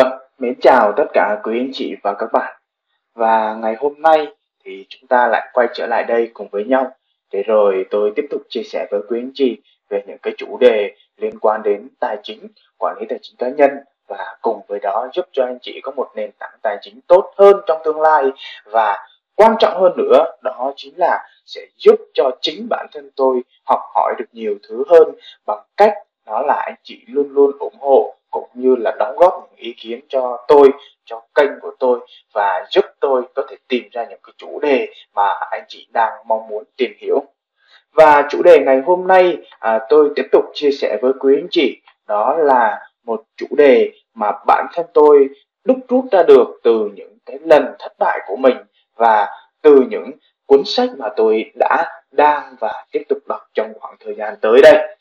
Vâng, mến chào tất cả quý anh chị và các bạn. Và ngày hôm nay thì chúng ta lại quay trở lại đây cùng với nhau. Để rồi tôi tiếp tục chia sẻ với quý anh chị về những cái chủ đề liên quan đến tài chính, quản lý tài chính cá nhân. Và cùng với đó giúp cho anh chị có một nền tảng tài chính tốt hơn trong tương lai. Và quan trọng hơn nữa đó chính là sẽ giúp cho chính bản thân tôi học hỏi được nhiều thứ hơn bằng cách đó là anh chị luôn luôn ủng hộ cũng như là đóng góp những ý kiến cho tôi cho kênh của tôi và giúp tôi có thể tìm ra những cái chủ đề mà anh chị đang mong muốn tìm hiểu. Và chủ đề ngày hôm nay à, tôi tiếp tục chia sẻ với quý anh chị đó là một chủ đề mà bản thân tôi đúc rút ra được từ những cái lần thất bại của mình và từ những cuốn sách mà tôi đã đang và tiếp tục đọc trong khoảng thời gian tới đây.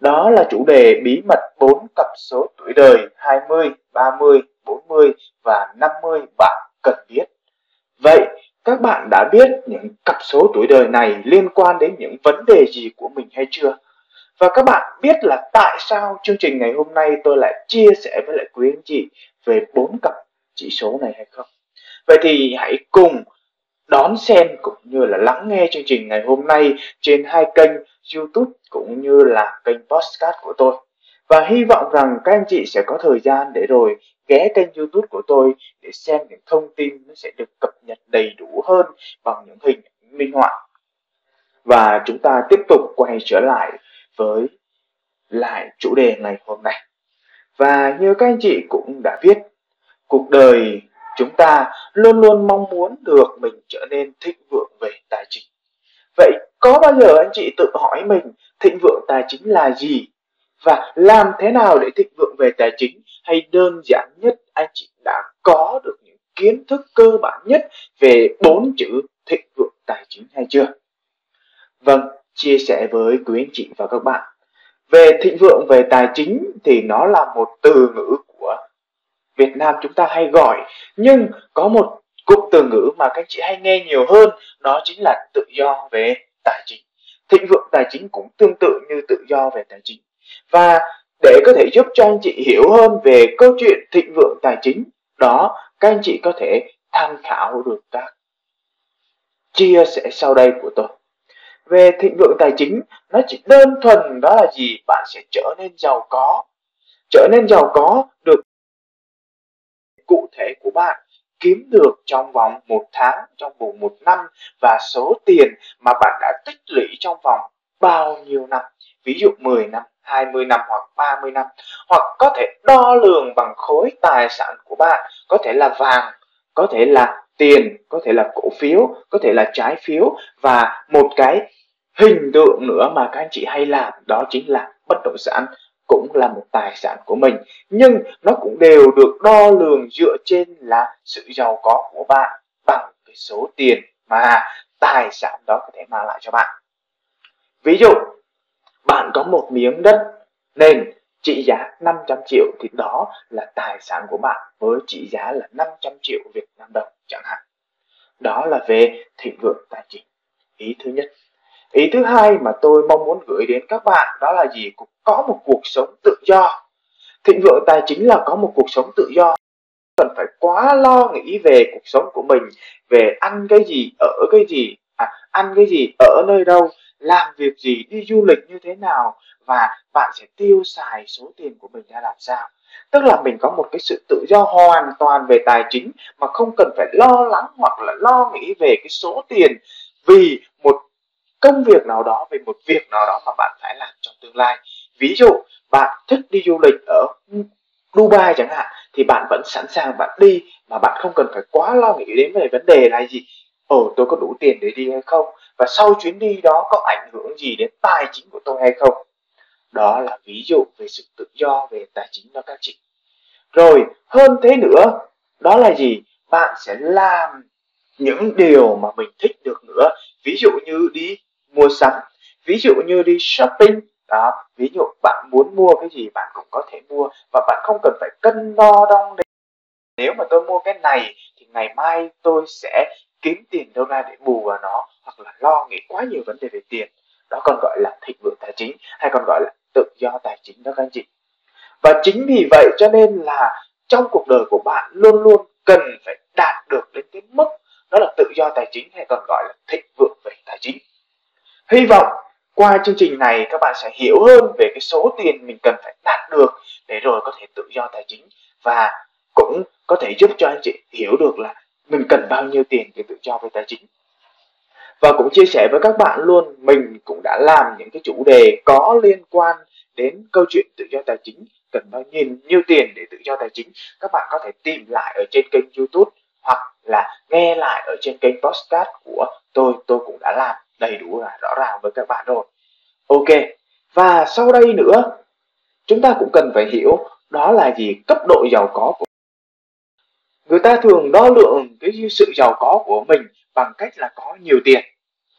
Đó là chủ đề bí mật 4 cặp số đời 20, 30, 40 và 50 bạn cần biết. Vậy, các bạn đã biết những cặp số tuổi đời này liên quan đến những vấn đề gì của mình hay chưa? Và các bạn biết là tại sao chương trình ngày hôm nay tôi lại chia sẻ với lại quý anh chị về bốn cặp chỉ số này hay không? Vậy thì hãy cùng đón xem cũng như là lắng nghe chương trình ngày hôm nay trên hai kênh YouTube cũng như là kênh podcast của tôi. Và hy vọng rằng các anh chị sẽ có thời gian để rồi ghé kênh YouTube của tôi để xem những thông tin nó sẽ được cập nhật đầy đủ hơn bằng những hình minh họa. Và chúng ta tiếp tục quay trở lại với lại chủ đề ngày hôm nay. Và như các anh chị cũng đã biết, cuộc đời chúng ta luôn luôn mong muốn được mình trở nên thịnh vượng về tài chính. Vậy có bao giờ anh chị tự hỏi mình thịnh vượng tài chính là gì và làm thế nào để thịnh vượng về tài chính hay đơn giản nhất anh chị đã có được những kiến thức cơ bản nhất về bốn chữ thịnh vượng tài chính hay chưa? Vâng, chia sẻ với quý anh chị và các bạn. Về thịnh vượng về tài chính thì nó là một từ ngữ của Việt Nam chúng ta hay gọi nhưng có một cụm từ ngữ mà các chị hay nghe nhiều hơn đó chính là tự do về tài chính thịnh vượng tài chính cũng tương tự như tự do về tài chính và để có thể giúp cho anh chị hiểu hơn về câu chuyện thịnh vượng tài chính đó các anh chị có thể tham khảo được các chia sẻ sau đây của tôi. Về thịnh vượng tài chính nó chỉ đơn thuần đó là gì? Bạn sẽ trở nên giàu có. Trở nên giàu có được cụ thể của bạn kiếm được trong vòng một tháng, trong vòng một năm và số tiền mà bạn đã tích lũy trong vòng bao nhiêu năm. Ví dụ 10 năm, 20 năm hoặc 30 năm. Hoặc có thể đo lường bằng khối tài sản của bạn, có thể là vàng, có thể là tiền, có thể là cổ phiếu, có thể là trái phiếu. Và một cái hình tượng nữa mà các anh chị hay làm đó chính là bất động sản cũng là một tài sản của mình. Nhưng nó cũng đều được đo lường dựa trên là sự giàu có của bạn bằng cái số tiền mà tài sản đó có thể mang lại cho bạn. Ví dụ bạn có một miếng đất nền trị giá 500 triệu thì đó là tài sản của bạn với trị giá là 500 triệu Việt Nam đồng chẳng hạn. Đó là về thịnh vượng tài chính. Ý thứ nhất. Ý thứ hai mà tôi mong muốn gửi đến các bạn đó là gì? Cũng có một cuộc sống tự do. Thịnh vượng tài chính là có một cuộc sống tự do. Cần phải quá lo nghĩ về cuộc sống của mình về ăn cái gì ở cái gì à, ăn cái gì ở nơi đâu làm việc gì, đi du lịch như thế nào và bạn sẽ tiêu xài số tiền của mình ra làm sao? Tức là mình có một cái sự tự do hoàn toàn về tài chính mà không cần phải lo lắng hoặc là lo nghĩ về cái số tiền vì một công việc nào đó, về một việc nào đó mà bạn phải làm trong tương lai. Ví dụ, bạn thích đi du lịch ở Dubai chẳng hạn, thì bạn vẫn sẵn sàng bạn đi mà bạn không cần phải quá lo nghĩ đến về vấn đề là gì. Ở tôi có đủ tiền để đi hay không? Và sau chuyến đi đó có ảnh hưởng gì đến tài chính của tôi hay không? Đó là ví dụ về sự tự do về tài chính đó các chị. Rồi, hơn thế nữa, đó là gì? Bạn sẽ làm những điều mà mình thích được nữa. Ví dụ như đi mua sắm, ví dụ như đi shopping. Đó, ví dụ bạn muốn mua cái gì bạn cũng có thể mua. Và bạn không cần phải cân đo đong đếm. Nếu mà tôi mua cái này thì ngày mai tôi sẽ kiếm tiền đâu ra để bù vào nó, hoặc là lo nghĩ quá nhiều vấn đề về tiền. Đó còn gọi là thịnh vượng tài chính, hay còn gọi là tự do tài chính đó các anh chị. Và chính vì vậy cho nên là trong cuộc đời của bạn luôn luôn cần phải đạt được đến cái mức đó là tự do tài chính, hay còn gọi là thịnh vượng về tài chính. Hy vọng qua chương trình này các bạn sẽ hiểu hơn về cái số tiền mình cần phải đạt được để rồi có thể tự do tài chính, và cũng có thể giúp cho anh chị hiểu được là mình cần bao nhiêu tiền để tự do về tài chính? Và cũng chia sẻ với các bạn luôn, mình cũng đã làm những cái chủ đề có liên quan đến câu chuyện tự do tài chính. Cần bao nhiêu nhiêu tiền để tự do tài chính? Các bạn có thể tìm lại ở trên kênh youtube hoặc là nghe lại ở trên kênh podcast của tôi. Tôi cũng đã làm đầy đủ và rõ ràng với các bạn rồi. Ok, và sau đây nữa, chúng ta cũng cần phải hiểu đó là gì, cấp độ giàu có của người ta thường đo lượng cái sự giàu có của mình bằng cách là có nhiều tiền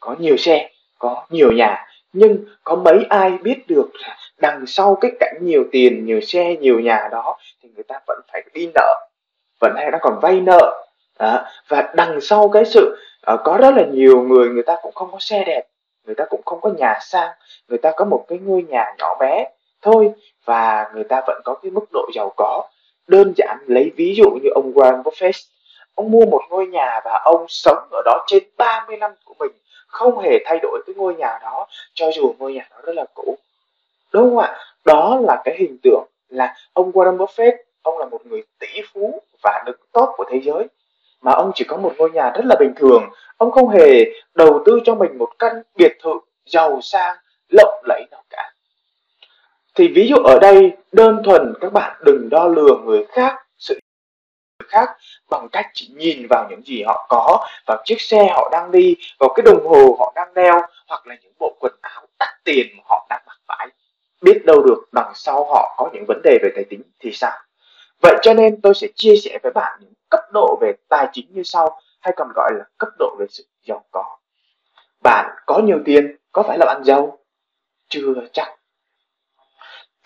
có nhiều xe có nhiều nhà. Nhưng có mấy ai biết được là đằng sau cái cảnh nhiều tiền nhiều xe nhiều nhà đó thì người ta vẫn phải đi nợ vẫn hay nó còn vay nợ. Đó. và đằng sau cái sự uh, có rất là nhiều người người ta cũng không có xe đẹp người ta cũng không có nhà sang người ta có một cái ngôi nhà nhỏ bé thôi và người ta vẫn có cái mức độ giàu có đơn giản lấy ví dụ như ông Warren Buffett. Ông mua một ngôi nhà và ông sống ở đó trên 30 năm của mình, không hề thay đổi cái ngôi nhà đó, cho dù ngôi nhà đó rất là cũ. Đúng không ạ? Đó là cái hình tượng là ông Warren Buffett, ông là một người tỷ phú và đứng top của thế giới. Mà ông chỉ có một ngôi nhà rất là bình thường. Ông không hề đầu tư cho mình một căn biệt thự giàu sang, lộng lẫy nào cả thì ví dụ ở đây, đơn thuần các bạn đừng đo lường người khác, sự người khác bằng cách chỉ nhìn vào những gì họ có vào chiếc xe họ đang đi vào cái đồng hồ họ đang đeo, hoặc là những bộ quần áo đắt tiền mà họ đang mặc phải. Biết đâu được đằng sau họ có những vấn đề về tài chính thì sao? Vậy cho nên tôi sẽ chia sẻ với bạn những cấp độ về tài chính như sau, hay còn gọi là cấp độ về sự giàu có. Bạn có nhiều tiền, có phải là bạn giàu? Chưa chắc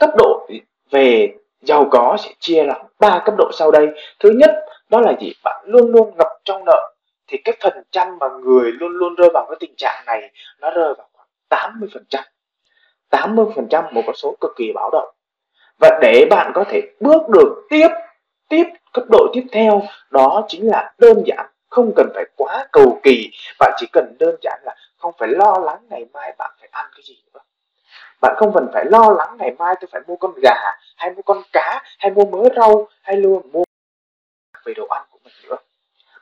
cấp độ về giàu có sẽ chia làm ba cấp độ sau đây. Thứ nhất, đó là gì? Bạn luôn luôn ngập trong nợ. Thì cái phần trăm mà người luôn luôn rơi vào cái tình trạng này, nó rơi vào khoảng 80 phần trăm. 80 phần trăm một con số cực kỳ báo động và để bạn có thể bước được tiếp tiếp cấp độ tiếp theo, đó chính là đơn giản, không cần phải quá cầu kỳ. Bạn chỉ cần đơn giản là không phải lo lắng ngày mai bạn phải ăn cái gì nữa bạn không cần phải lo lắng ngày mai tôi phải mua con gà hay mua con cá hay mua mớ rau hay luôn mua về đồ ăn của mình nữa.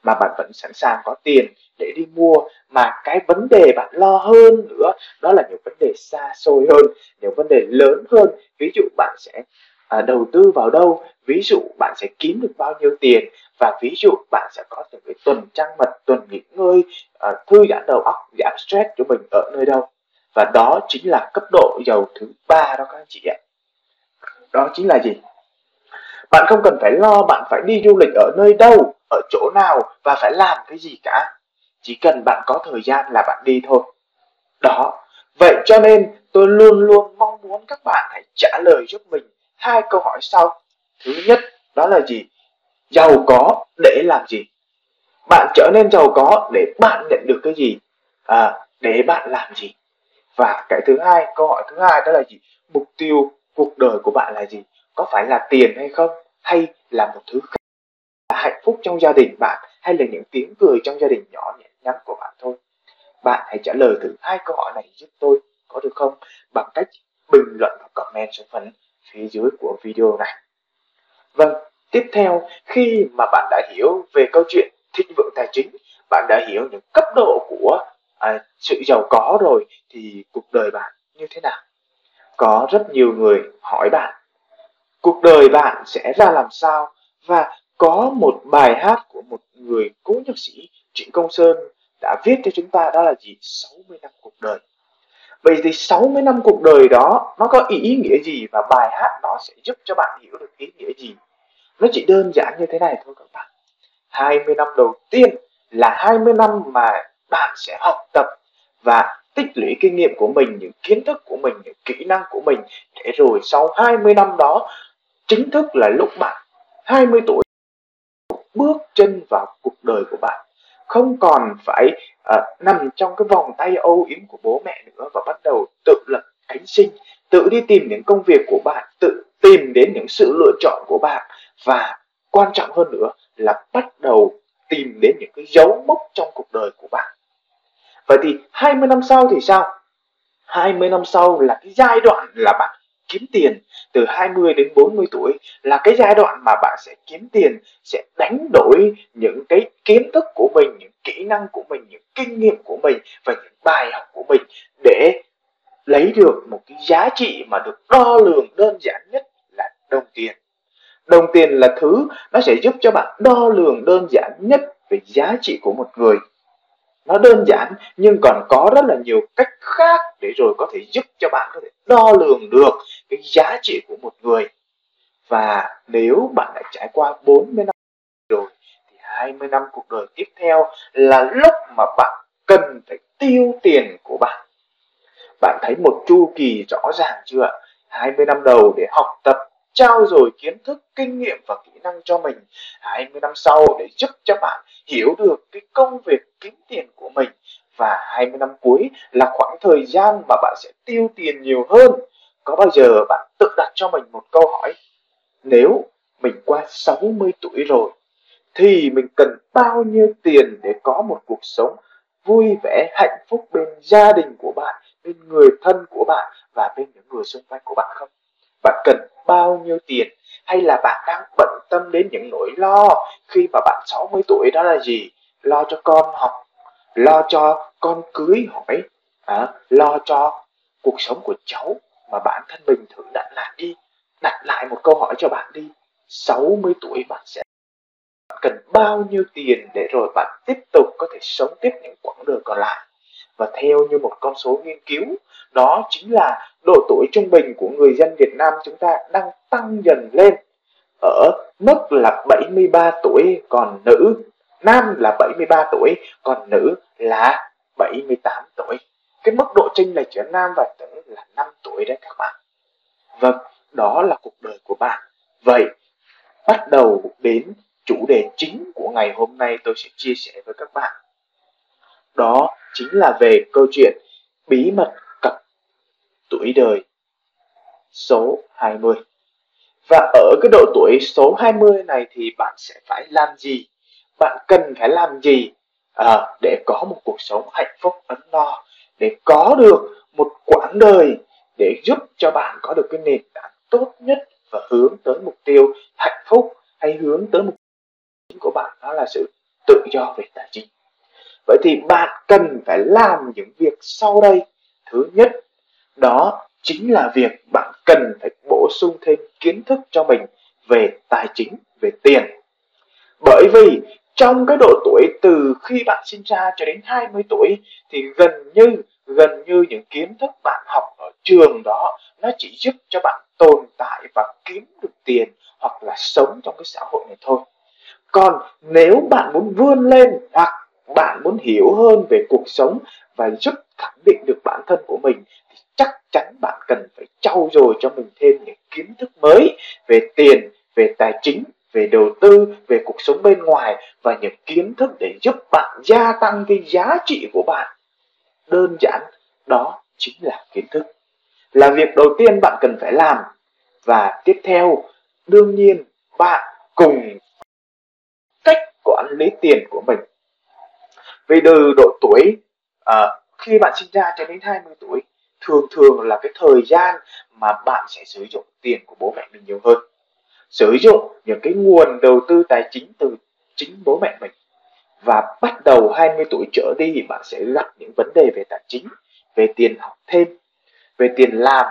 Mà bạn vẫn sẵn sàng có tiền để đi mua. Mà cái vấn đề bạn lo hơn nữa đó là những vấn đề xa xôi hơn những vấn đề lớn hơn. Ví dụ bạn sẽ à, đầu tư vào đâu ví dụ bạn sẽ kiếm được bao nhiêu tiền và ví dụ bạn sẽ có những cái tuần trăng mật tuần nghỉ ngơi à, thư giãn đầu óc giảm stress cho mình ở nơi đâu và đó chính là cấp độ giàu thứ ba đó các anh chị ạ. Đó chính là gì? Bạn không cần phải lo bạn phải đi du lịch ở nơi đâu ở chỗ nào và phải làm cái gì cả. Chỉ cần bạn có thời gian là bạn đi thôi. Đó. Vậy cho nên tôi luôn luôn mong muốn các bạn hãy trả lời giúp mình hai câu hỏi sau. Thứ nhất đó là gì? Giàu có để làm gì? Bạn trở nên giàu có để bạn nhận được cái gì? À, để bạn làm gì? Và cái thứ hai, câu hỏi thứ hai đó là gì? Mục tiêu cuộc đời của bạn là gì? Có phải là tiền hay không? Hay là một thứ khác? Là hạnh phúc trong gia đình bạn hay là những tiếng cười trong gia đình nhỏ nhắn của bạn thôi? Bạn hãy trả lời thử hai câu hỏi này giúp tôi, có được không? Bằng cách bình luận và comment xuống phần phía dưới của video này. Vâng tiếp theo, khi mà bạn đã hiểu về câu chuyện thịnh vượng tài chính, bạn đã hiểu những cấp độ của à, sự giàu có rồi thì cuộc đời bạn như thế nào? Có rất nhiều người hỏi bạn cuộc đời bạn sẽ ra làm sao? Và có một bài hát của một người cố nhạc sĩ Trịnh Công Sơn đã viết cho chúng ta đó là gì? 60 năm cuộc đời. Vậy thì 60 năm cuộc đời đó nó có ý nghĩa gì và bài hát đó sẽ giúp cho bạn hiểu được ý nghĩa gì? Nó chỉ đơn giản như thế này thôi các bạn. 20 năm đầu tiên là 20 năm mà bạn sẽ học tập và tích lũy kinh nghiệm của mình, những kiến thức của mình, những kỹ năng của mình. Để rồi sau 20 năm đó chính thức là lúc bạn 20 tuổi bước chân vào cuộc đời của bạn. Không còn phải uh, nằm trong cái vòng tay âu yếm của bố mẹ nữa và bắt đầu tự lập cánh sinh tự đi tìm những công việc của bạn tự tìm đến những sự lựa chọn của bạn. Và quan trọng hơn nữa là bắt đầu tìm đến những cái dấu mốc trong cuộc đời của bạn vậy thì 20 năm sau thì sao? 20 năm sau là cái giai đoạn là bạn kiếm tiền từ 20 đến 40 tuổi là cái giai đoạn mà bạn sẽ kiếm tiền, sẽ đánh đổi những cái kiến thức của mình, những kỹ năng của mình, những kinh nghiệm của mình và những bài học của mình để lấy được một cái giá trị mà được đo lường đơn giản nhất là đồng tiền. Đồng tiền là thứ nó sẽ giúp cho bạn đo lường đơn giản nhất về giá trị của một người nó đơn giản, nhưng còn có rất là nhiều cách khác để rồi có thể giúp cho bạn có thể đo lường được cái giá trị của một người. Và nếu bạn đã trải qua 40 năm rồi, thì 20 năm cuộc đời tiếp theo là lúc mà bạn cần phải tiêu tiền của bạn. Bạn thấy một chu kỳ rõ ràng chưa 20 năm đầu để học tập trao dồi kiến thức, kinh nghiệm và kỹ năng cho mình 20 năm sau để giúp cho bạn hiểu được cái công việc kiếm tiền của mình và 20 năm cuối là khoảng thời gian mà bạn sẽ tiêu tiền nhiều hơn. Có bao giờ bạn tự đặt cho mình một câu hỏi nếu mình qua 60 tuổi rồi thì mình cần bao nhiêu tiền để có một cuộc sống vui vẻ, hạnh phúc bên gia đình của bạn, bên người thân của bạn và bên những người xung quanh của bạn không? Bạn cần bao nhiêu tiền hay là bạn đang bận tâm đến những nỗi lo khi mà bạn 60 tuổi đó là gì? Lo cho con học, lo cho con cưới hỏi, à, lo cho cuộc sống của cháu mà bản thân mình thử đặt lại đi, đặt lại một câu hỏi cho bạn đi. 60 tuổi bạn sẽ cần bao nhiêu tiền để rồi bạn tiếp tục có thể sống tiếp những quãng đời còn lại và theo như một con số nghiên cứu, đó chính là độ tuổi trung bình của người dân Việt Nam chúng ta đang tăng dần lên. Ở mức là 73 tuổi còn nữ, nam là 73 tuổi, còn nữ là 78 tuổi. Cái mức độ chênh lệch giữa nam và nữ là 5 tuổi đấy các bạn. Vâng đó là cuộc đời của bạn. Vậy, bắt đầu đến chủ đề chính của ngày hôm nay tôi sẽ chia sẻ với các bạn đó chính là về câu chuyện bí mật cặp tuổi đời số 20. Và ở cái độ tuổi số 20 này thì bạn sẽ phải làm gì? Bạn cần phải làm gì à, để có một cuộc sống hạnh phúc ấm no, để có được một quãng đời để giúp cho bạn có được cái nền tảng tốt nhất và hướng tới mục tiêu hạnh phúc hay hướng tới mục tiêu của bạn đó là sự tự do về tài chính. Vậy thì bạn cần phải làm những việc sau đây. Thứ nhất, đó chính là việc bạn cần phải bổ sung thêm kiến thức cho mình về tài chính, về tiền. Bởi vì trong cái độ tuổi từ khi bạn sinh ra cho đến 20 tuổi thì gần như gần như những kiến thức bạn học ở trường đó nó chỉ giúp cho bạn tồn tại và kiếm được tiền hoặc là sống trong cái xã hội này thôi. Còn nếu bạn muốn vươn lên hoặc bạn muốn hiểu hơn về cuộc sống và giúp khẳng định được bản thân của mình thì chắc chắn bạn cần phải trau dồi cho mình thêm những kiến thức mới về tiền, về tài chính, về đầu tư, về cuộc sống bên ngoài và những kiến thức để giúp bạn gia tăng cái giá trị của bạn. Đơn giản, đó chính là kiến thức. Là việc đầu tiên bạn cần phải làm. Và tiếp theo, đương nhiên bạn cùng cách quản lý tiền của mình vì từ độ tuổi à, khi bạn sinh ra cho đến 20 tuổi thường thường là cái thời gian mà bạn sẽ sử dụng tiền của bố mẹ mình nhiều hơn. Sử dụng những cái nguồn đầu tư tài chính từ chính bố mẹ mình. Và bắt đầu 20 tuổi trở đi thì bạn sẽ gặp những vấn đề về tài chính về tiền học thêm về tiền làm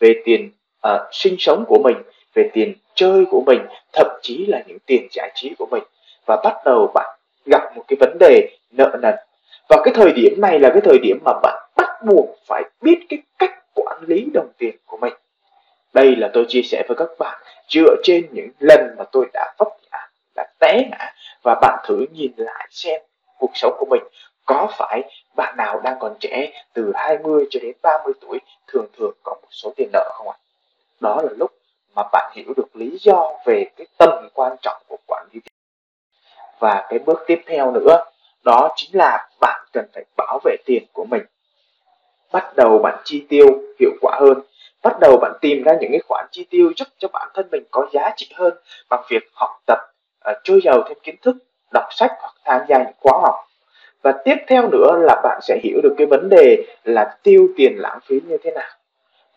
về tiền uh, sinh sống của mình về tiền chơi của mình thậm chí là những tiền giải trí của mình. Và bắt đầu bạn gặp một cái vấn đề nợ nần và cái thời điểm này là cái thời điểm mà bạn bắt buộc phải biết cái cách quản lý đồng tiền của mình đây là tôi chia sẻ với các bạn, dựa trên những lần mà tôi đã vấp ngã, đã té ngã, và bạn thử nhìn lại xem cuộc sống của mình có phải bạn nào đang còn trẻ từ 20 cho đến 30 tuổi thường thường có một số tiền nợ không ạ? Đó là lúc mà bạn hiểu được lý do về cái tầm quan trọng của quản lý và cái bước tiếp theo nữa đó chính là bạn cần phải bảo vệ tiền của mình. Bắt đầu bạn chi tiêu hiệu quả hơn. Bắt đầu bạn tìm ra những cái khoản chi tiêu giúp cho bản thân mình có giá trị hơn bằng việc học tập uh, trôi giàu thêm kiến thức đọc sách hoặc tham gia những khóa học. Và tiếp theo nữa là bạn sẽ hiểu được cái vấn đề là tiêu tiền lãng phí như thế nào.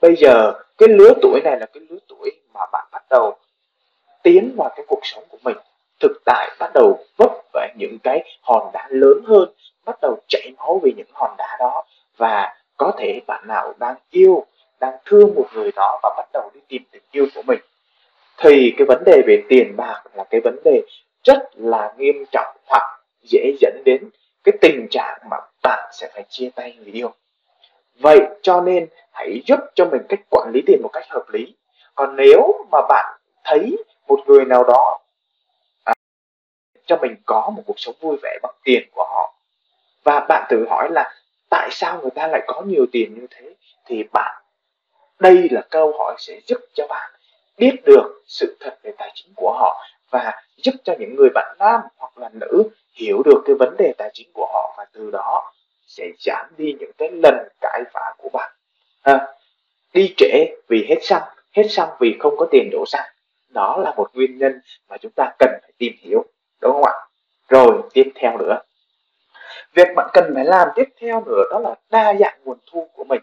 Bây giờ cái lứa tuổi này là cái lứa tuổi mà bạn bắt đầu tiến vào cái cuộc sống của mình thực tại bắt đầu vấp phải những cái hòn đá lớn hơn, bắt đầu chảy máu vì những hòn đá đó. Và có thể bạn nào đang yêu, đang thương một người đó và bắt đầu đi tìm tình yêu của mình. Thì cái vấn đề về tiền bạc là cái vấn đề rất là nghiêm trọng hoặc dễ dẫn đến cái tình trạng mà bạn sẽ phải chia tay người yêu. Vậy cho nên hãy giúp cho mình cách quản lý tiền một cách hợp lý. Còn nếu mà bạn thấy một người nào đó cho mình có một cuộc sống vui vẻ bằng tiền của họ. Và bạn tự hỏi là tại sao người ta lại có nhiều tiền như thế? Thì bạn đây là câu hỏi sẽ giúp cho bạn biết được sự thật về tài chính của họ và giúp cho những người bạn nam hoặc là nữ hiểu được cái vấn đề tài chính của họ và từ đó sẽ giảm đi những cái lần cãi vã của bạn. À, đi trễ vì hết xăng hết xăng vì không có tiền đổ xăng. Đó là một nguyên nhân mà chúng ta cần phải tìm hiểu đúng không ạ? Rồi tiếp theo nữa. Việc bạn cần phải làm tiếp theo nữa đó là đa dạng nguồn thu của mình.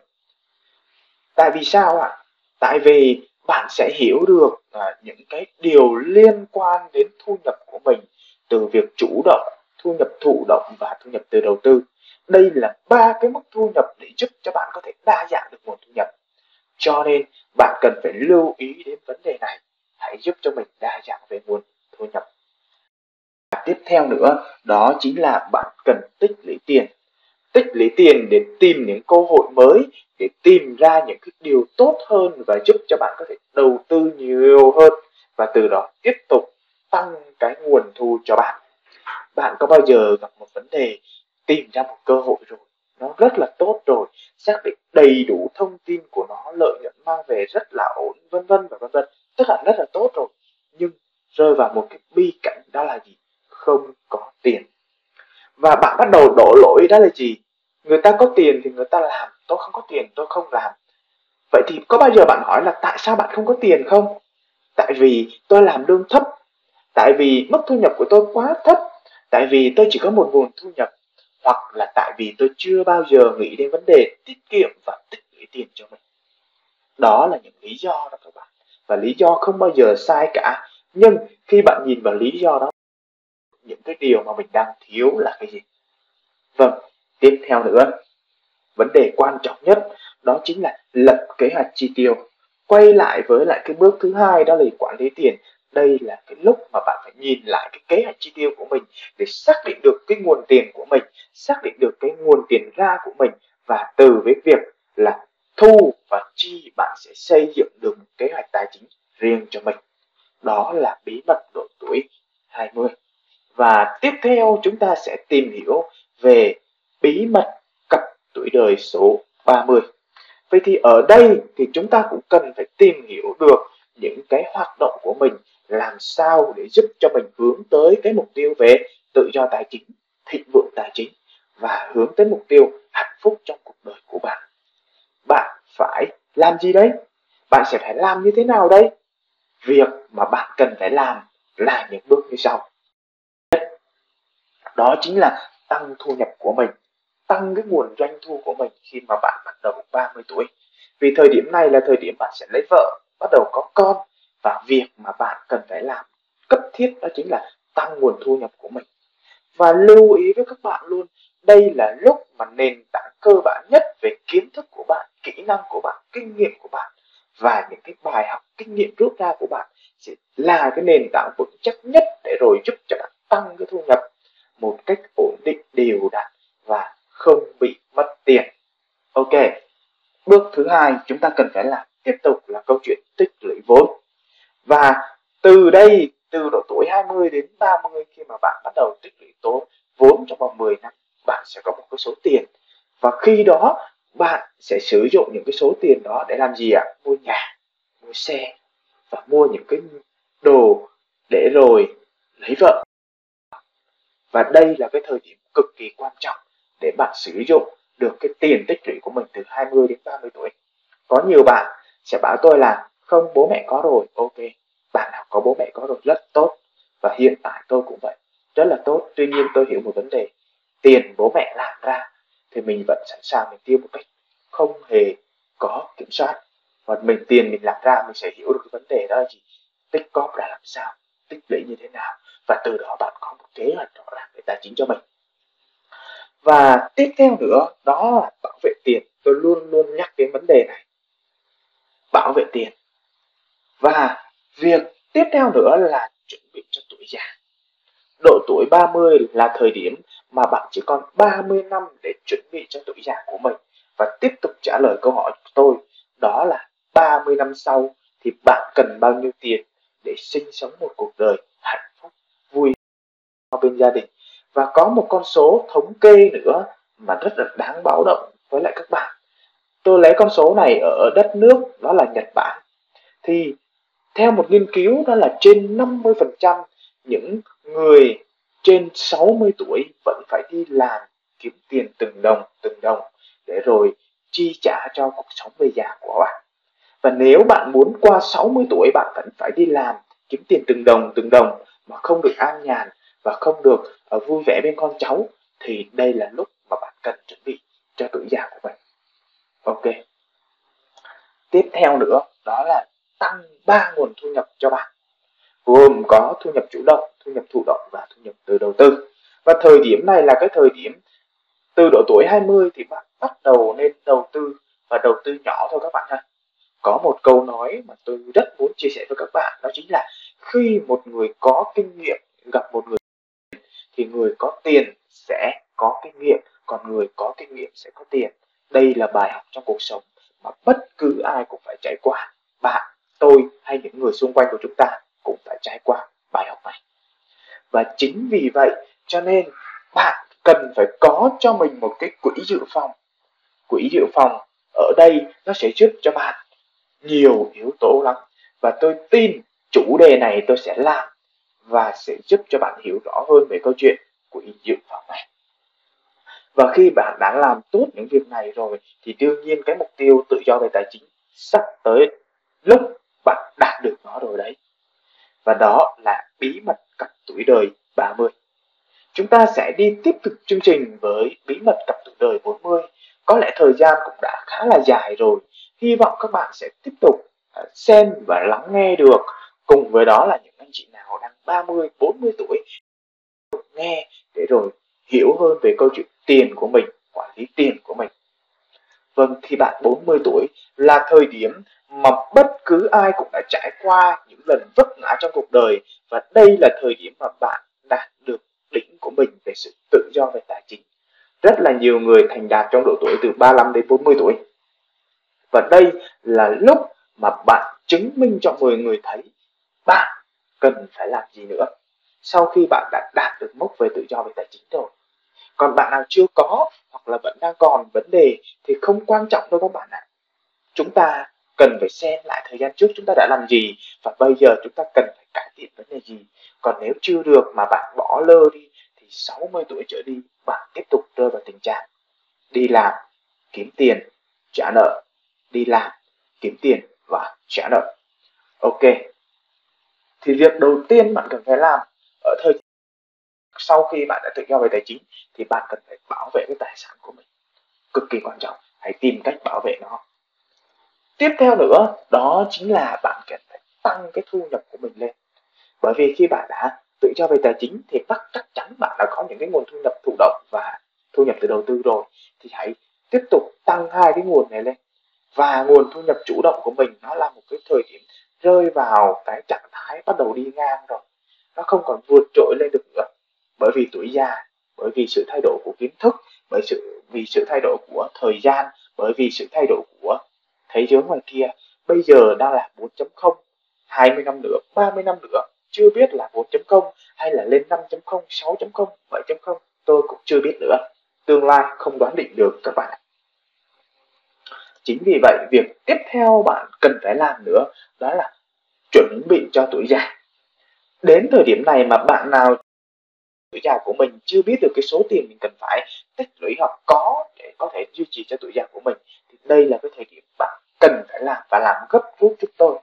Tại vì sao ạ? Tại vì bạn sẽ hiểu được à, những cái điều liên quan đến thu nhập của mình từ việc chủ động thu nhập thụ động và thu nhập từ đầu tư. Đây là ba cái mức thu nhập để giúp cho bạn có thể đa dạng được nguồn thu nhập. Cho nên bạn cần phải lưu ý đến vấn đề này. Hãy giúp cho mình đa dạng về nguồn thu nhập tiếp theo nữa, đó chính là bạn cần tích lũy tiền. Tích lũy tiền để tìm những cơ hội mới, để tìm ra những cái điều tốt hơn và giúp cho bạn có thể đầu tư nhiều hơn và từ đó tiếp tục tăng cái nguồn thu cho bạn. Bạn có bao giờ gặp một vấn đề, tìm ra một cơ hội rồi, nó rất là tốt rồi, xác định đầy đủ thông tin của nó, lợi nhuận mang về rất là ổn, vân vân và vân vân tất cả rất là tốt rồi, nhưng rơi vào một cái bi cảnh đó là gì? Không có tiền. Và bạn bắt đầu đổ lỗi đó là gì? Người ta có tiền thì người ta làm. Tôi không có tiền, tôi không làm. Vậy thì có bao giờ bạn hỏi là tại sao bạn không có tiền không? Tại vì tôi làm lương thấp. Tại vì mức thu nhập của tôi quá thấp. Tại vì tôi chỉ có một nguồn thu nhập. Hoặc là tại vì tôi chưa bao giờ nghĩ đến vấn đề tiết kiệm và tích lũy tiền cho mình. Đó là những lý do đó các bạn. Và lý do không bao giờ sai cả. Nhưng khi bạn nhìn vào lý do đó những cái điều mà mình đang thiếu là cái gì? Vâng tiếp theo nữa. Vấn đề quan trọng nhất, đó chính là lập kế hoạch chi tiêu. Quay lại với lại cái bước thứ hai đó là quản lý tiền. Đây là cái lúc mà bạn phải nhìn lại cái kế hoạch chi tiêu của mình để xác định được cái nguồn tiền của mình, xác định được cái nguồn tiền ra của mình. Và từ với việc là thu và chi, bạn sẽ xây dựng được một kế hoạch tài chính riêng cho mình. Đó là bí mật độ tuổi 20 và tiếp theo chúng ta sẽ tìm hiểu về bí mật cặp tuổi đời số 30 vậy thì ở đây thì chúng ta cũng cần phải tìm hiểu được những cái hoạt động của mình, làm sao để giúp cho mình hướng tới cái mục tiêu về tự do tài chính, thịnh vượng tài chính và hướng tới mục tiêu hạnh phúc trong cuộc đời của bạn. Bạn phải làm gì đấy? Bạn sẽ phải làm như thế nào đây việc mà bạn cần phải làm là những bước như sau đó chính là tăng thu nhập của mình, tăng cái nguồn doanh thu của mình khi mà bạn bắt đầu 30 tuổi. Vì thời điểm này là thời điểm bạn sẽ lấy vợ, bắt đầu có con, và việc mà bạn cần phải làm cấp thiết đó chính là tăng nguồn thu nhập của mình. Và lưu ý với các bạn luôn, đây là lúc mà nền tảng cơ bản nhất về kiến thức của bạn, kỹ năng của bạn, kinh nghiệm của bạn, và những cái bài học kinh nghiệm rút ra của bạn sẽ là cái nền tảng vững chắc nhất để rồi giúp cho bạn tăng cái thu nhập một cách ổn định đều đặn và không bị mất tiền. Ok, bước thứ hai chúng ta cần phải làm tiếp tục là câu chuyện tích lũy vốn. Và từ đây, từ độ tuổi 20 đến 30 khi mà bạn bắt đầu tích lũy tố vốn trong vòng 10 năm, bạn sẽ có một cái số tiền. Và khi đó, bạn sẽ sử dụng những cái số tiền đó để làm gì ạ? Mua nhà, mua xe và mua những cái đồ để rồi đây là cái thời điểm cực kỳ quan trọng để bạn sử dụng được cái tiền tích lũy của mình từ 20 đến 30 tuổi. Có nhiều bạn sẽ bảo tôi là, không, bố mẹ có rồi. Ok, bạn nào có bố mẹ có rồi rất tốt và hiện tại tôi cũng vậy, rất là tốt. Tuy nhiên tôi hiểu một vấn đề, tiền bố mẹ làm ra thì mình vẫn sẵn sàng mình tiêu một cách không hề có kiểm soát. Và mình, tiền mình làm ra mình sẽ hiểu được cái vấn đề đó là gì tích góp ra làm sao tích lũy như thế nào và từ đó bạn có một kế hoạch rõ ràng về tài chính cho mình và tiếp theo nữa, đó là bảo vệ tiền. Tôi luôn luôn nhắc đến vấn đề này. Bảo vệ tiền. Và việc tiếp theo nữa là chuẩn bị cho tuổi già. Độ tuổi 30 là thời điểm mà bạn chỉ còn 30 năm để chuẩn bị cho tuổi già của mình. Và tiếp tục trả lời câu hỏi của tôi, đó là 30 năm sau thì bạn cần bao nhiêu tiền để sinh sống một cuộc đời hạnh phúc, vui bên gia đình? Và có một con số thống kê nữa mà rất là đáng báo động với lại các bạn tôi lấy con số này ở đất nước, đó là Nhật Bản thì theo một nghiên cứu, đó là trên 50% những người trên 60 tuổi vẫn phải đi làm kiếm tiền từng đồng từng đồng để rồi chi trả cho cuộc sống về già của bạn. Và nếu bạn muốn qua 60 tuổi, bạn vẫn phải đi làm kiếm tiền từng đồng từng đồng mà không được an nhàn và không được uh, vui vẻ bên con cháu thì đây là lúc mà bạn cần chuẩn bị cho tuổi già của mình. Ok. Tiếp theo nữa đó là tăng ba nguồn thu nhập cho bạn gồm có thu nhập chủ động, thu nhập thụ động và thu nhập từ đầu tư. Và thời điểm này là cái thời điểm từ độ tuổi 20 thì bạn bắt đầu nên đầu tư và đầu tư nhỏ thôi các bạn ha. Có một câu nói mà tôi rất muốn chia sẻ với các bạn đó chính là khi một người có kinh nghiệm gặp một người thì người có tiền sẽ có kinh nghiệm, còn người có kinh nghiệm sẽ có tiền. Đây là bài học trong cuộc sống mà bất cứ ai cũng phải trải qua. Bạn, tôi hay những người xung quanh của chúng ta cũng phải trải qua bài học này. Và chính vì vậy, cho nên bạn cần phải có cho mình một cái quỹ dự phòng. Quỹ dự phòng ở đây nó sẽ giúp cho bạn nhiều yếu tố lắm. Và tôi tin chủ đề này tôi sẽ làm và sẽ giúp cho bạn hiểu rõ hơn về câu chuyện quỹ dự phẩm này và khi bạn đã làm tốt những việc này rồi, thì đương nhiên cái mục tiêu tự do về tài chính sắp tới lúc bạn đạt được nó rồi đấy và đó là bí mật cặp tuổi đời 30. Chúng ta sẽ đi tiếp tục chương trình với bí mật cặp tuổi đời 40. Có lẽ thời gian cũng đã khá là dài rồi. Hy vọng các bạn sẽ tiếp tục à, xem và lắng nghe được. Cùng với đó là những anh chị nào đang 30, 40 tuổi nghe để rồi hiểu hơn về câu chuyện tiền của mình, quản lý tiền của mình. Vâng, khi bạn 40 tuổi là thời điểm mà bất cứ ai cũng đã trải qua những lần vấp ngã trong cuộc đời và đây là thời điểm mà bạn đạt được đỉnh của mình về sự tự do về tài chính. Rất là nhiều người thành đạt trong độ tuổi từ 35 đến 40 tuổi. Và đây là lúc mà bạn chứng minh cho mọi người thấy cần phải làm gì nữa sau khi bạn đã đạt được mốc về tự do về tài chính rồi. Còn bạn nào chưa có hoặc là vẫn đang còn vấn đề thì không quan trọng đâu các bạn ạ. À. Chúng ta cần phải xem lại thời gian trước chúng ta đã làm gì và bây giờ chúng ta cần phải cải thiện vấn đề gì còn nếu chưa được mà bạn bỏ lơ đi thì 60 tuổi trở đi bạn tiếp tục rơi vào tình trạng đi làm, kiếm tiền, trả nợ, đi làm, kiếm tiền và trả nợ ok thì việc đầu tiên bạn cần phải làm ở thời sau khi bạn đã tự do về tài chính thì bạn cần phải bảo vệ cái tài sản của mình. Cực kỳ quan trọng, hãy tìm cách bảo vệ nó. Tiếp theo nữa, đó chính là bạn cần phải tăng cái thu nhập của mình lên. Bởi vì khi bạn đã tự cho về tài chính thì bắt chắc chắn bạn đã có những cái nguồn thu nhập thụ động và thu nhập từ đầu tư rồi. Thì hãy tiếp tục tăng hai cái nguồn này lên. Và nguồn thu nhập chủ động của mình nó là một cái thời điểm rơi vào cái chặng thái bắt đầu đi ngang rồi. Nó không còn vượt trội lên được nữa. Bởi vì tuổi già, bởi vì sự thay đổi của kiến thức, bởi sự, vì sự thay đổi của thời gian, bởi vì sự thay đổi của thế giới ngoài kia. Bây giờ đang là 4.0 20 năm nữa 30 năm nữa, chưa biết là 4.0 hay là lên 5.0 6.0 7.0 tôi cũng chưa biết nữa. Tương lai không đoán định được các bạn chính vì vậy, việc tiếp theo bạn cần phải làm nữa đó là chuẩn bị cho tuổi già. Đến thời điểm này mà bạn nào tuổi già của mình chưa biết được cái số tiền mình cần phải tích lũy hoặc có để có thể duy trì cho tuổi già của mình, thì đây là cái thời điểm bạn cần phải làm và làm gấp rút giúp tôi.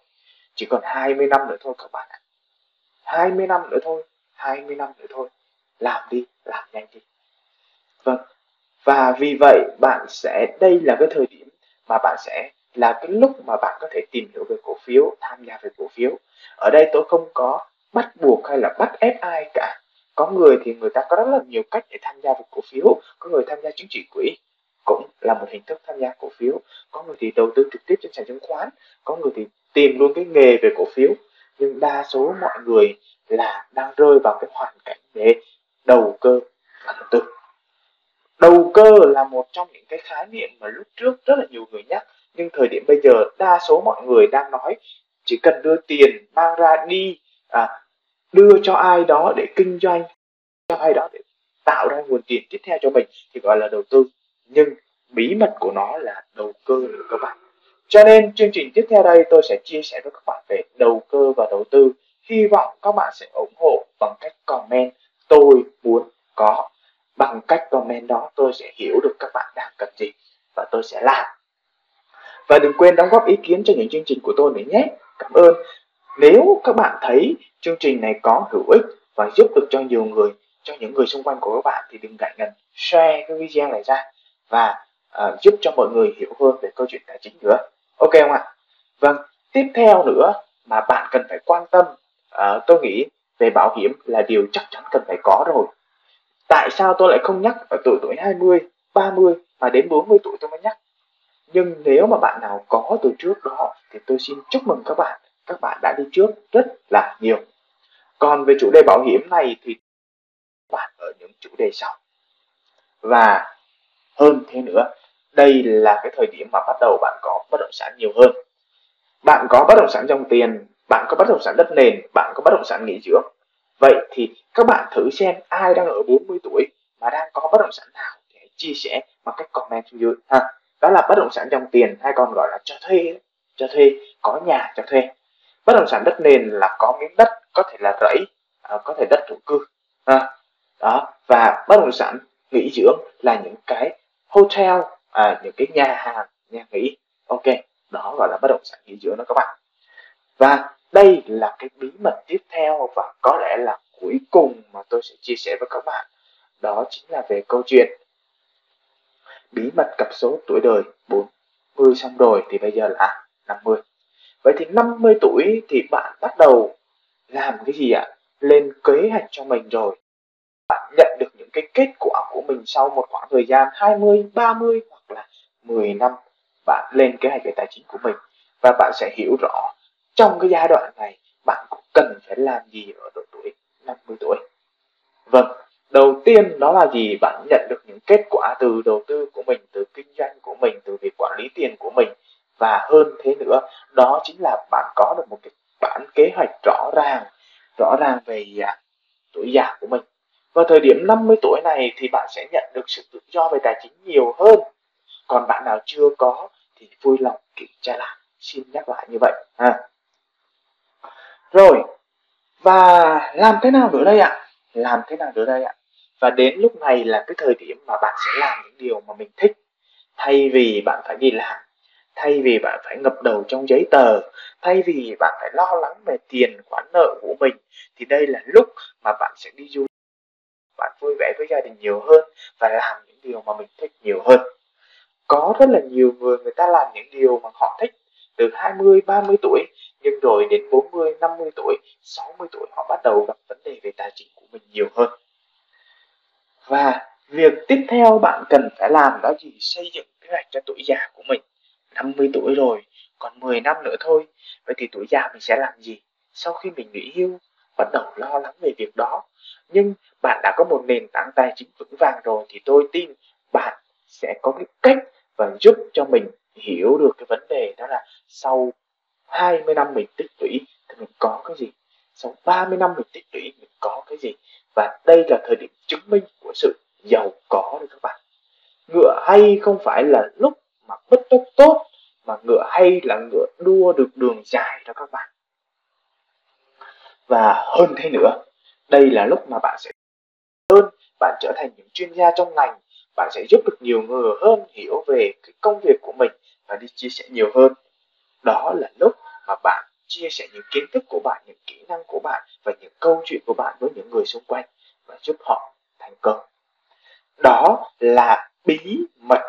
Chỉ còn 20 năm nữa thôi các bạn ạ. 20 năm nữa thôi 20 năm nữa thôi. Làm đi, làm nhanh đi. Vâng. Và vì vậy bạn sẽ, đây là cái thời điểm mà bạn sẽ là cái lúc mà bạn có thể tìm hiểu về cổ phiếu, tham gia về cổ phiếu. Ở đây tôi không có bắt buộc hay là bắt ép ai cả. Có người thì người ta có rất là nhiều cách để tham gia về cổ phiếu. Có người tham gia chứng chỉ quỹ, cũng là một hình thức tham gia cổ phiếu. Có người thì đầu tư trực tiếp trên sàn chứng khoán. Có người thì tìm luôn cái nghề về cổ phiếu. Nhưng đa số mọi người là đang rơi vào cái hoàn cảnh để đầu cơ và đầu tư. Đầu cơ là một trong những cái khái niệm mà lúc trước rất là nhiều người nhắc nhưng thời điểm bây giờ đa số mọi người đang nói chỉ cần đưa tiền mang ra đi à, đưa cho ai đó để kinh doanh cho ai đó để tạo ra nguồn tiền tiếp theo cho mình thì gọi là đầu tư. Nhưng bí mật của nó là đầu cơ nữa các bạn cho nên chương trình tiếp theo đây tôi sẽ chia sẻ với các bạn về đầu cơ và đầu tư. Hy vọng các bạn sẽ ủng hộ bằng cách comment. Tôi muốn có bằng cách comment đó tôi sẽ hiểu được các bạn đang cần gì và tôi sẽ làm và đừng quên đóng góp ý kiến cho những chương trình của tôi nữa nhé. Cảm ơn. Nếu các bạn thấy chương trình này có hữu ích và giúp được cho nhiều người cho những người xung quanh của các bạn thì đừng ngại ngần share cái video này ra và uh, giúp cho mọi người hiểu hơn về câu chuyện tài chính nữa. Ok không ạ? Vâng. Tiếp theo nữa mà bạn cần phải quan tâm uh, tôi nghĩ về bảo hiểm là điều chắc chắn cần phải có rồi. Tại sao tôi lại không nhắc ở tuổi tuổi 20 30 mà đến 40 tuổi tôi mới nhắc? Nhưng nếu mà bạn nào có từ trước đó, thì tôi xin chúc mừng các bạn. Các bạn đã đi trước rất là nhiều. Còn về chủ đề bảo hiểm này thì bạn ở những chủ đề sau. Và hơn thế nữa, đây là cái thời điểm mà bắt đầu bạn có bất động sản nhiều hơn. Bạn có bất động sản dòng tiền, bạn có bất động sản đất nền, bạn có bất động sản nghỉ dưỡng. Vậy thì các bạn thử xem ai đang ở 40 tuổi mà đang có bất động sản nào để chia sẻ bằng cách comment xuống dưới, ha đó là bất động sản dòng tiền hay còn gọi là cho thuê cho thuê có nhà cho thuê. Bất động sản đất nền là có miếng đất có thể là rẫy à, có thể đất thổ cư. À, đó và bất động sản nghỉ dưỡng là những cái hotel à, những cái nhà hàng nhà nghỉ. Ok đó gọi là bất động sản nghỉ dưỡng đó các bạn. Và đây là cái bí mật tiếp theo và có lẽ là cuối cùng mà tôi sẽ chia sẻ với các bạn. Đó chính là về câu chuyện bí mật cặp số tuổi đời 40 xong rồi thì bây giờ là 50 vậy thì 50 tuổi thì bạn bắt đầu làm cái gì ạ? Lên kế hoạch cho mình rồi. Bạn nhận được những cái kết quả của mình sau một khoảng thời gian 20, 30 hoặc là 10 năm bạn lên kế hoạch về tài chính của mình. Và bạn sẽ hiểu rõ trong cái giai đoạn này bạn cũng cần phải làm gì ở độ tuổi 50 tuổi. Vâng đầu tiên đó là gì? Bạn nhận được những kết quả từ đầu tư của mình, từ kinh doanh của mình, từ việc quản lý tiền của mình. Và hơn thế nữa, đó chính là bạn có được một cái bản kế hoạch rõ ràng rõ ràng về à, tuổi già của mình. Vào thời điểm 50 tuổi này thì bạn sẽ nhận được sự tự do về tài chính nhiều hơn. Còn bạn nào chưa có thì vui lòng kiểm tra lại. Xin nhắc lại như vậy, ha. Rồi, và làm thế nào nữa đây ạ? Làm thế nào nữa đây ạ? Và đến lúc này là cái thời điểm mà bạn sẽ làm những điều mà mình thích. Thay vì bạn phải đi làm thay vì bạn phải ngập đầu trong giấy tờ thay vì bạn phải lo lắng về tiền khoản nợ của mình thì đây là lúc mà bạn sẽ đi du bạn vui vẻ với gia đình nhiều hơn và làm những điều mà mình thích nhiều hơn. Có rất là nhiều người người ta làm những điều mà họ thích. Từ 20, 30 tuổi nhưng rồi đến 40, 50 tuổi, 60 tuổi họ bắt đầu gặp vấn đề về tài chính của mình nhiều hơn. Và việc tiếp theo bạn cần phải làm đó gì xây dựng kế hoạch cho tuổi già của mình. 50 tuổi rồi, còn 10 năm nữa thôi. Vậy thì tuổi già mình sẽ làm gì? Sau khi mình nghỉ hưu, bắt đầu lo lắng về việc đó. Nhưng bạn đã có một nền tảng tài chính vững vàng rồi thì tôi tin bạn sẽ có cái cách và giúp cho mình hiểu được cái vấn đề đó là sau 20 năm mình tích lũy thì mình có cái gì sau 30 năm mình tích lũy, mình có cái gì? Và đây là thời điểm chứng minh của sự giàu có đấy các bạn. Ngựa hay không phải là lúc mà bứt tốc tốt, mà ngựa hay là ngựa đua được đường dài đó các bạn. Và hơn thế nữa, đây là lúc mà bạn sẽ hơn, bạn trở thành những chuyên gia trong ngành, bạn sẽ giúp được nhiều người hơn hiểu về cái công việc của mình và đi chia sẻ nhiều hơn. Đó là lúc mà bạn chia sẻ những kiến thức của bạn, những kỹ năng của bạn và những câu chuyện của bạn với những người xung quanh và giúp họ thành công. Đó là bí mật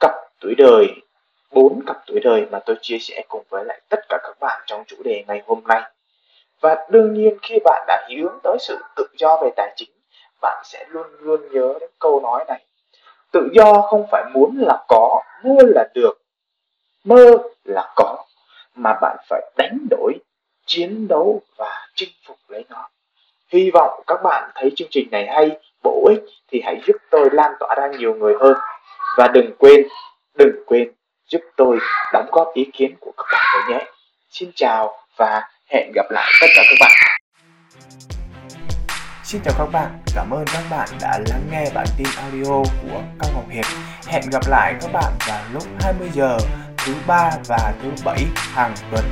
cặp tuổi đời, bốn cặp tuổi đời mà tôi chia sẻ cùng với lại tất cả các bạn trong chủ đề ngày hôm nay. Và đương nhiên khi bạn đã hướng tới sự tự do về tài chính, bạn sẽ luôn luôn nhớ đến câu nói này. Tự do không phải muốn là có mơ là được, mơ là có, mà bạn chiến đấu và chinh phục lấy nó. Hy vọng các bạn thấy chương trình này hay bổ ích thì hãy giúp tôi lan tỏa ra nhiều người hơn. Và đừng quên đừng quên giúp tôi đóng góp ý kiến của các bạn đấy nhé. Xin chào và hẹn gặp lại tất cả các bạn. Xin chào các bạn, cảm ơn các bạn đã lắng nghe bản tin audio của Cao Ngọc Hiệp. Hẹn gặp lại các bạn vào lúc 20 giờ thứ ba và thứ bảy hàng tuần.